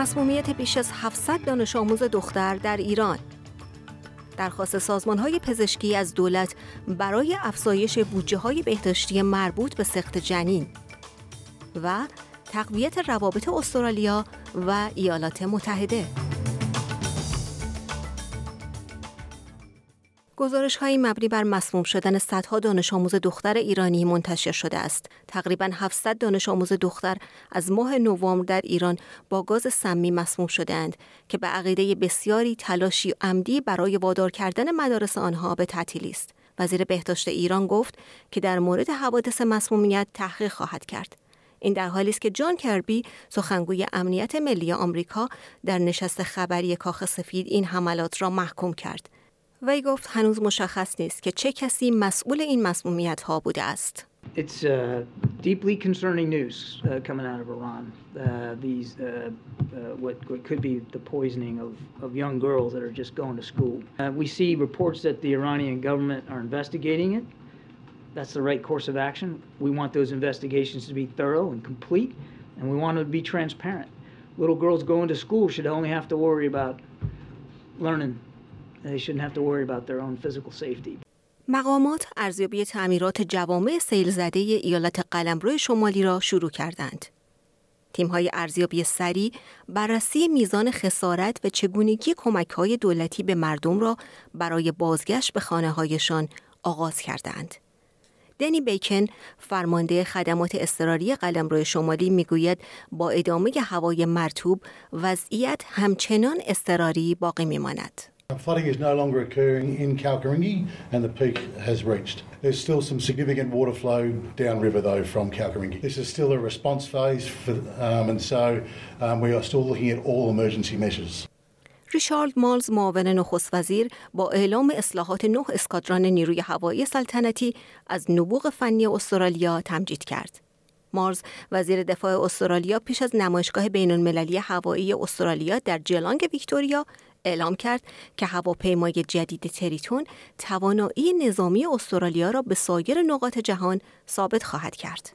مسمومیت بیش از 700 دانش آموز دختر در ایران. درخواست سازمان های پزشکی از دولت برای افزایش بودجه های بهداشتی مربوط به سخت جنین و تقویت روابط استرالیا و ایالات متحده. گزارش های مبنی بر مسموم شدن صدها دانش آموز دختر ایرانی منتشر شده است. تقریبا 700 دانش آموز دختر از ماه نوامبر در ایران با گاز سمی مسموم شدهاند که به عقیده بسیاری تلاشی عمدی برای وادار کردن مدارس آنها به تعطیلی است. وزیر بهداشت ایران گفت که در مورد حوادث مسمومیت تحقیق خواهد کرد. این در حالی است که جان کربی سخنگوی امنیت ملی آمریکا در نشست خبری کاخ سفید این حملات را محکوم کرد. وی گفت هنوز مشخص نیست که چه کسی مسئول این مسمومیت ها بوده است. It's uh, deeply concerning news uh, coming out of Iran. Uh, these, uh, uh, what, what could be the poisoning of, of young girls that are just going to school. Uh, we see reports that the Iranian government are investigating it. That's the right course of action. We want those investigations to be thorough and complete, and we want them to be transparent. Little girls going to school should only have to worry about learning مقامات ارزیابی تعمیرات جوامع سیل زده ایالت قلمرو شمالی را شروع کردند. تیم های ارزیابی سریع بررسی میزان خسارت و چگونگی کمک های دولتی به مردم را برای بازگشت به خانه هایشان آغاز کردند. دنی بیکن فرمانده خدمات اضطراری قلمرو شمالی می‌گوید با ادامه هوای مرتوب وضعیت همچنان اضطراری باقی میماند. Flooding is no longer occurring in Kalkaringi and the peak has reached. There's still some significant water flow downriver though from Kalkaringi. This is still a response phase for, um, and so um, we are still looking at all emergency measures. ریشارد مالز معاون نخست وزیر با اعلام اصلاحات نه اسکادران نیروی هوایی سلطنتی از نبوغ فنی استرالیا تمجید کرد. مارز وزیر دفاع استرالیا پیش از نمایشگاه بین المللی هوایی استرالیا در جلانگ ویکتوریا اعلام کرد که هواپیمای جدید تریتون توانایی نظامی استرالیا را به سایر نقاط جهان ثابت خواهد کرد.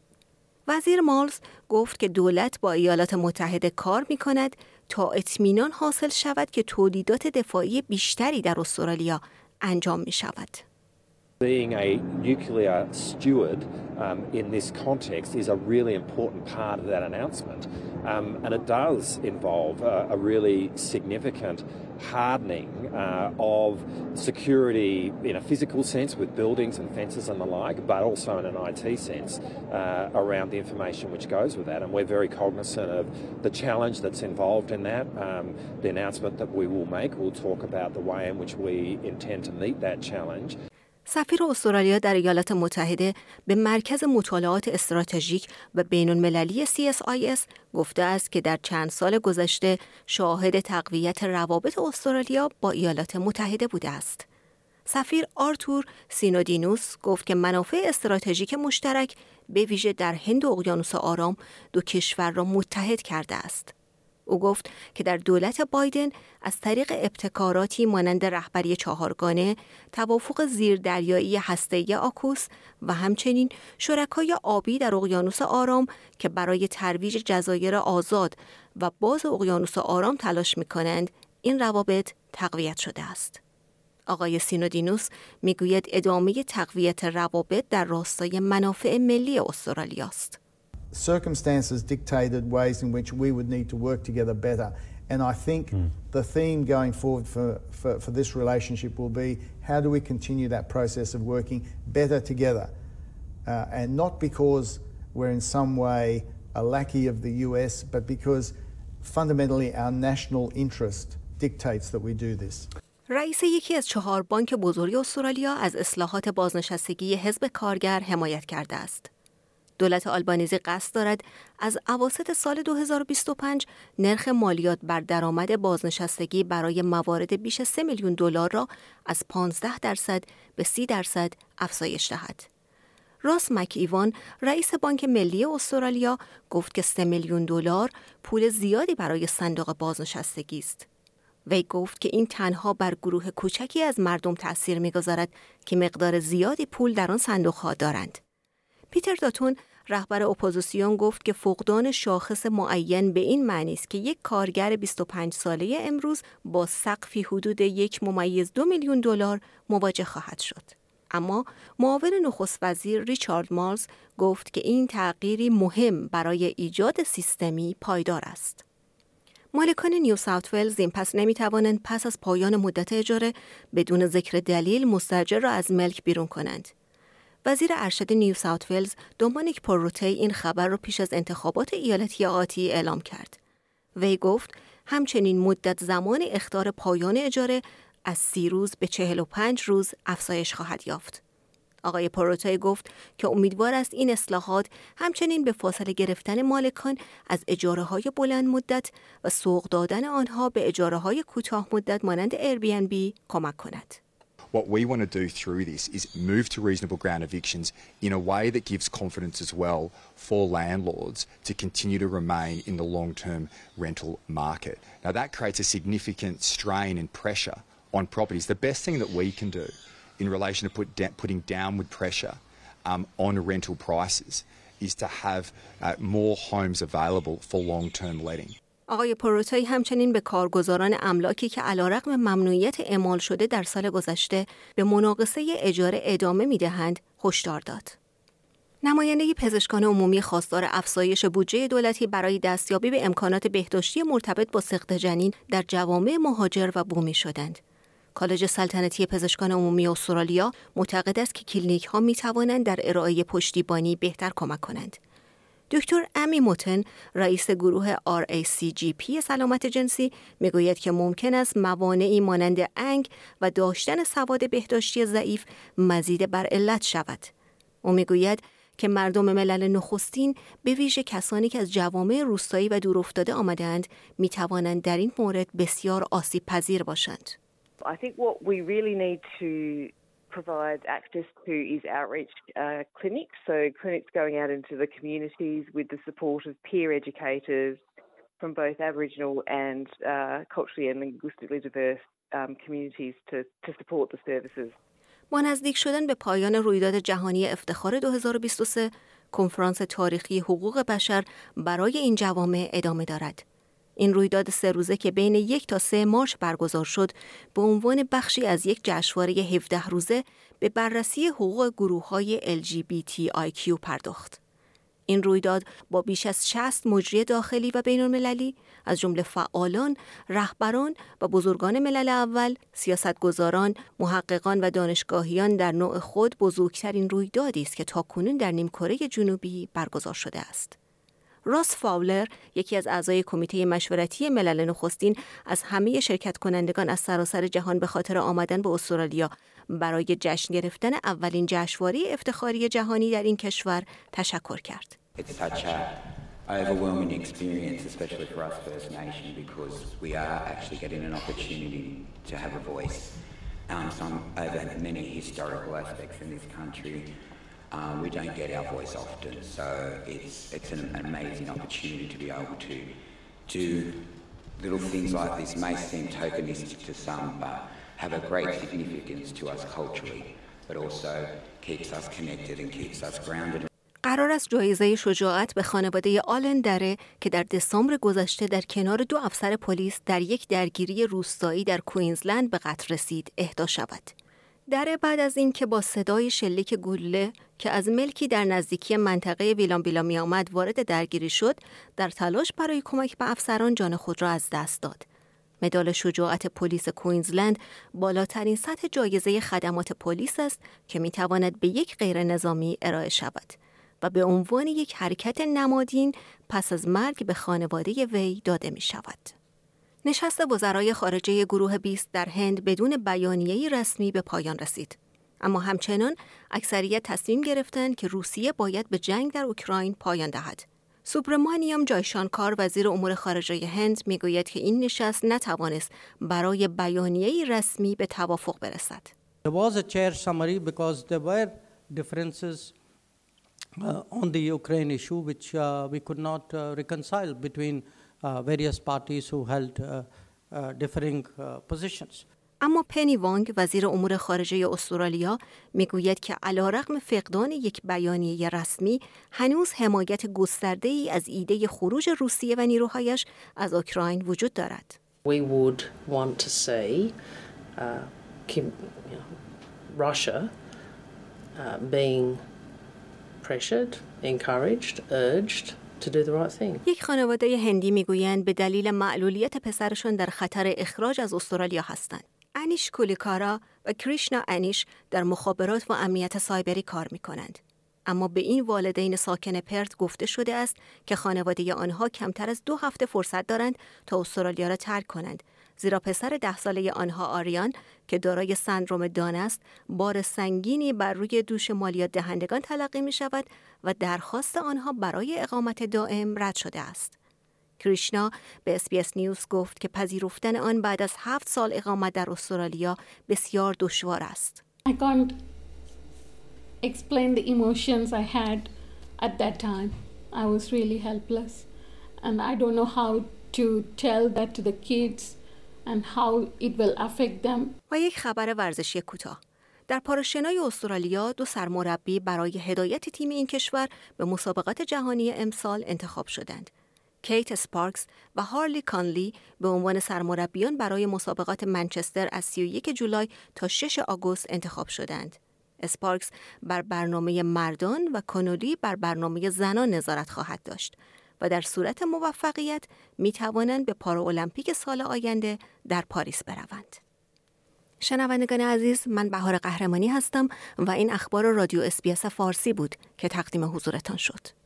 وزیر مالز گفت که دولت با ایالات متحده کار می کند تا اطمینان حاصل شود که تولیدات دفاعی بیشتری در استرالیا انجام می شود. Being a nuclear steward um, in this context is a really important part of that announcement. Um, and it does involve a, a really significant hardening uh, of security in a physical sense with buildings and fences and the like, but also in an IT sense uh, around the information which goes with that. And we're very cognizant of the challenge that's involved in that. Um, the announcement that we will make will talk about the way in which we intend to meet that challenge. سفیر استرالیا در ایالات متحده به مرکز مطالعات استراتژیک و بین المللی CSIS گفته است که در چند سال گذشته شاهد تقویت روابط استرالیا با ایالات متحده بوده است. سفیر آرتور سینودینوس گفت که منافع استراتژیک مشترک به ویژه در هند و اقیانوس آرام دو کشور را متحد کرده است. او گفت که در دولت بایدن از طریق ابتکاراتی مانند رهبری چهارگانه، توافق زیردریایی هسته آکوس و همچنین شرکای آبی در اقیانوس آرام که برای ترویج جزایر آزاد و باز اقیانوس آرام تلاش می کنند، این روابط تقویت شده است. آقای سینودینوس می‌گوید ادامه تقویت روابط در راستای منافع ملی استرالیا است. circumstances dictated ways in which we would need to work together better. And I think mm. the theme going forward for, for, for, this relationship will be how do we continue that process of working better together? Uh, and not because we're in some way a lackey of the US, but because fundamentally our national interest dictates that we do this. رئیس یکی از چهار بانک بزرگ استرالیا از اصلاحات بازنشستگی حزب کارگر حمایت کرده است. دولت آلبانیزی قصد دارد از اواسط سال 2025 نرخ مالیات بر درآمد بازنشستگی برای موارد بیش از 3 میلیون دلار را از 15 درصد به 30 درصد افزایش دهد. راس مک ایوان رئیس بانک ملی استرالیا گفت که 3 میلیون دلار پول زیادی برای صندوق بازنشستگی است. وی گفت که این تنها بر گروه کوچکی از مردم تأثیر می‌گذارد که مقدار زیادی پول در آن صندوق ها دارند. پیتر داتون رهبر اپوزیسیون گفت که فقدان شاخص معین به این معنی است که یک کارگر 25 ساله امروز با سقفی حدود یک ممیز دو میلیون دلار مواجه خواهد شد. اما معاون نخست وزیر ریچارد مارلز گفت که این تغییری مهم برای ایجاد سیستمی پایدار است. مالکان نیو ساوت ولز این پس نمی توانند پس از پایان مدت اجاره بدون ذکر دلیل مستأجر را از ملک بیرون کنند. وزیر ارشد نیو ساوت ولز دومانیک پروتی این خبر را پیش از انتخابات ایالتی آتی اعلام کرد. وی گفت همچنین مدت زمان اختار پایان اجاره از سی روز به چهل و پنج روز افزایش خواهد یافت. آقای پروتای گفت که امیدوار است این اصلاحات همچنین به فاصله گرفتن مالکان از اجاره های بلند مدت و سوق دادن آنها به اجاره های کوتاه مدت مانند Airbnb کمک کند. What we want to do through this is move to reasonable ground evictions in a way that gives confidence as well for landlords to continue to remain in the long term rental market. Now, that creates a significant strain and pressure on properties. The best thing that we can do in relation to put da- putting downward pressure um, on rental prices is to have uh, more homes available for long term letting. آقای پروتای همچنین به کارگزاران املاکی که علیرغم ممنوعیت اعمال شده در سال گذشته به مناقصه اجاره ادامه می‌دهند هشدار داد. نماینده پزشکان عمومی خواستار افزایش بودجه دولتی برای دستیابی به امکانات بهداشتی مرتبط با سقط جنین در جوامع مهاجر و بومی شدند. کالج سلطنتی پزشکان عمومی استرالیا معتقد است که کلینیک ها می توانند در ارائه پشتیبانی بهتر کمک کنند. دکتر امی موتن رئیس گروه RACGP سلامت جنسی می‌گوید که ممکن است موانعی مانند انگ و داشتن سواد بهداشتی ضعیف مزید بر علت شود. او می‌گوید که مردم ملل نخستین به ویژه کسانی که از جوامع روستایی و دورافتاده آمدند می توانند در این مورد بسیار آسیب پذیر باشند. Provide access to is outreach uh, clinics. So, clinics going out into the communities with the support of peer educators from both Aboriginal and uh, culturally and linguistically diverse um, communities to, to support the services. با نزدیک شدن به پایان رویداد جهانی افتخار 2023 کنفرانس تاریخی حقوق بشر برای این جوامع ادامه دارد. این رویداد سه روزه که بین یک تا سه مارچ برگزار شد به عنوان بخشی از یک جشنواره 17 روزه به بررسی حقوق گروه های LGBTIQ پرداخت. این رویداد با بیش از 60 مجری داخلی و بین المللی از جمله فعالان، رهبران و بزرگان ملل اول، سیاستگزاران، محققان و دانشگاهیان در نوع خود بزرگترین رویدادی است که تاکنون در نیمکره جنوبی برگزار شده است. راس فاولر یکی از اعضای کمیته مشورتی ملل نخستین از همه شرکت کنندگان از سراسر جهان به خاطر آمدن به استرالیا برای جشن گرفتن اولین جشنواره افتخاری جهانی در این کشور تشکر کرد. Overwhelming experience, especially for us First Nation, because we are actually getting an opportunity to have a voice. Um, some over many historical aspects in this country, um, we don't get our voice often. So it's it's an amazing opportunity to be able to do little things like this. May seem tokenistic to some, but have a great significance to us culturally, but also keeps us connected and keeps us grounded. قرار است جایزه شجاعت به خانواده آلن دره که در دسامبر گذشته در کنار دو افسر پلیس در یک درگیری روستایی در کوینزلند به قتل رسید اهدا شود. دره بعد از اینکه با صدای شلیک گلوله که از ملکی در نزدیکی منطقه ویلان بیلا می آمد وارد درگیری شد، در تلاش برای کمک به افسران جان خود را از دست داد. مدال شجاعت پلیس کوینزلند بالاترین سطح جایزه خدمات پلیس است که می تواند به یک غیر نظامی ارائه شود. و به عنوان یک حرکت نمادین پس از مرگ به خانواده وی داده می شود. نشست وزرای خارجه گروه 20 در هند بدون بیانیه‌ای رسمی به پایان رسید. اما همچنان اکثریت تصمیم گرفتند که روسیه باید به جنگ در اوکراین پایان دهد. سوبرمانیام جایشانکار وزیر امور خارجه هند می‌گوید که این نشست نتوانست برای بیانیه‌ای رسمی به توافق برسد. There differences uh, on the Ukraine issue, which uh, we could not uh, reconcile between various parties who held differing positions. اما پنی وانگ وزیر امور خارجه استرالیا می‌گوید که علیرغم فقدان یک بیانیه رسمی هنوز حمایت گسترده ای از ایده خروج روسیه و نیروهایش از اوکراین وجود دارد. We would want to see uh, Kim, you know, Russia uh, being pressured, encouraged, urged to do the right thing. یک خانواده هندی می‌گویند به دلیل معلولیت پسرشون در خطر اخراج از استرالیا هستند. انیش کولیکارا و کریشنا انیش در مخابرات و امنیت سایبری کار می کنند. اما به این والدین ساکن پرت گفته شده است که خانواده آنها کمتر از دو هفته فرصت دارند تا استرالیا را ترک کنند زیرا پسر ده ساله آنها آریان که دارای سندروم دان است بار سنگینی بر روی دوش مالیات دهندگان تلقی می شود و درخواست آنها برای اقامت دائم رد شده است. کریشنا به SBS News گفت که پذیرفتن آن بعد از هفت سال اقامت در استرالیا بسیار دشوار است. I can't explain the emotions I had at that time. I was really helpless and I don't know how to tell that to the kids and how it will affect them. و یک خبر ورزشی کوتاه. در پاراشنای استرالیا دو سرمربی برای هدایت تیم این کشور به مسابقات جهانی امسال انتخاب شدند. کیت سپارکس و هارلی کانلی به عنوان سرمربیان برای مسابقات منچستر از 31 جولای تا 6 آگوست انتخاب شدند. اسپارکس بر برنامه مردان و کانولی بر برنامه زنان نظارت خواهد داشت و در صورت موفقیت می توانند به پارالمپیک سال آینده در پاریس بروند. شنوندگان عزیز من بهار قهرمانی هستم و این اخبار رادیو SBS فارسی بود که تقدیم حضورتان شد.